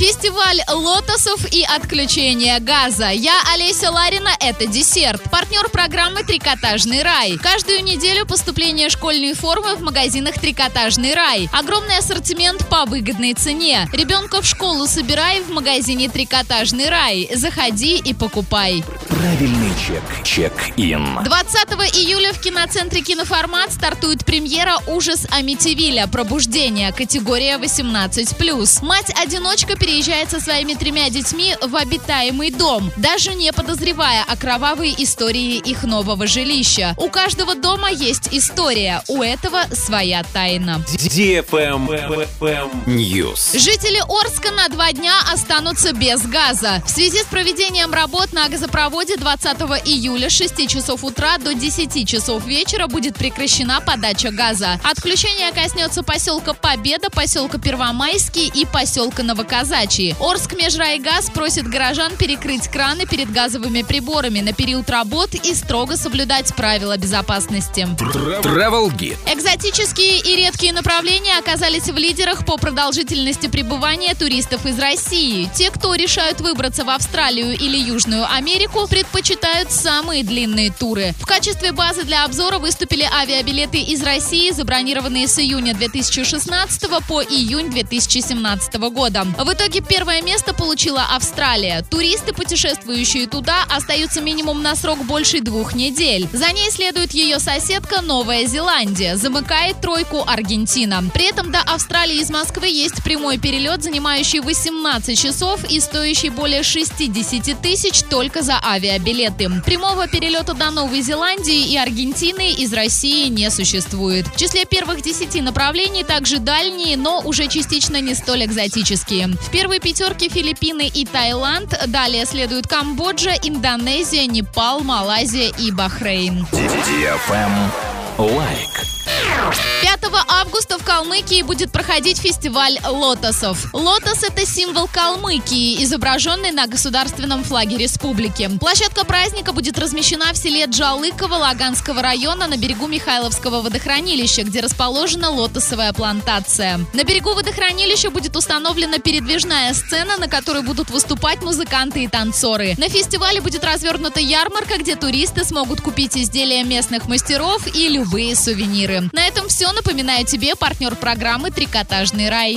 Фестиваль лотосов и отключение газа. Я Олеся Ларина, это десерт. Партнер программы «Трикотажный рай». Каждую неделю поступление школьной формы в магазинах «Трикотажный рай». Огромный ассортимент по выгодной цене. Ребенка в школу собирай в магазине «Трикотажный рай». Заходи и покупай. Правильный чек. Чек-ин. 20 июля в киноцентре «Киноформат» стартует премьера «Ужас Амитивилля. Пробуждение». Категория 18+. Мать-одиночка переезжает со своими тремя детьми в обитаемый дом, даже не подозревая о кровавой истории их нового жилища. У каждого дома есть история, у этого своя тайна. News. Жители Орска на два дня останутся без газа. В связи с проведением работ на газопроводе 20 июля с 6 часов утра до 10 часов вечера будет прекращена подача газа. Отключение коснется поселка Победа, поселка Первомайский и поселка Новоказачий. Орск Межрайгаз просит горожан перекрыть краны перед газовыми приборами на период работ и строго соблюдать правила безопасности. Travel Guide. Экзотические и редкие направления оказались в лидерах по продолжительности пребывания туристов из России. Те, кто решают выбраться в Австралию или Южную Америку, предпочитают самые длинные туры. В качестве базы для обзора выступили авиабилеты из России, забронированные с июня 2016 по июнь 2017 года. В итоге первое место получила Австралия. Туристы, путешествующие туда, остаются минимум на срок больше двух недель. За ней следует ее соседка Новая Зеландия. Замыкает тройку Аргентина. При этом до Австралии из Москвы есть прямой перелет, занимающий 18 часов и стоящий более 60 тысяч только за авиабилеты. Прямого перелета до Новой Зеландии и Аргентины из России не существует. В числе первых 10 направлений также дальние, но уже частично не столь экзотические. В первой пятерке Филиппины и Таиланд, далее следуют Камбоджа, Индонезия, Непал, Малайзия и Бахрейн. Лайк. 5 августа в Калмыкии будет проходить фестиваль лотосов. Лотос – это символ Калмыкии, изображенный на государственном флаге республики. Площадка праздника будет размещена в селе Джалыково Лаганского района на берегу Михайловского водохранилища, где расположена лотосовая плантация. На берегу водохранилища будет установлена передвижная сцена, на которой будут выступать музыканты и танцоры. На фестивале будет развернута ярмарка, где туристы смогут купить изделия местных мастеров и любые сувениры. На этом все. Напоминаю тебе партнер программы «Трикотажный рай».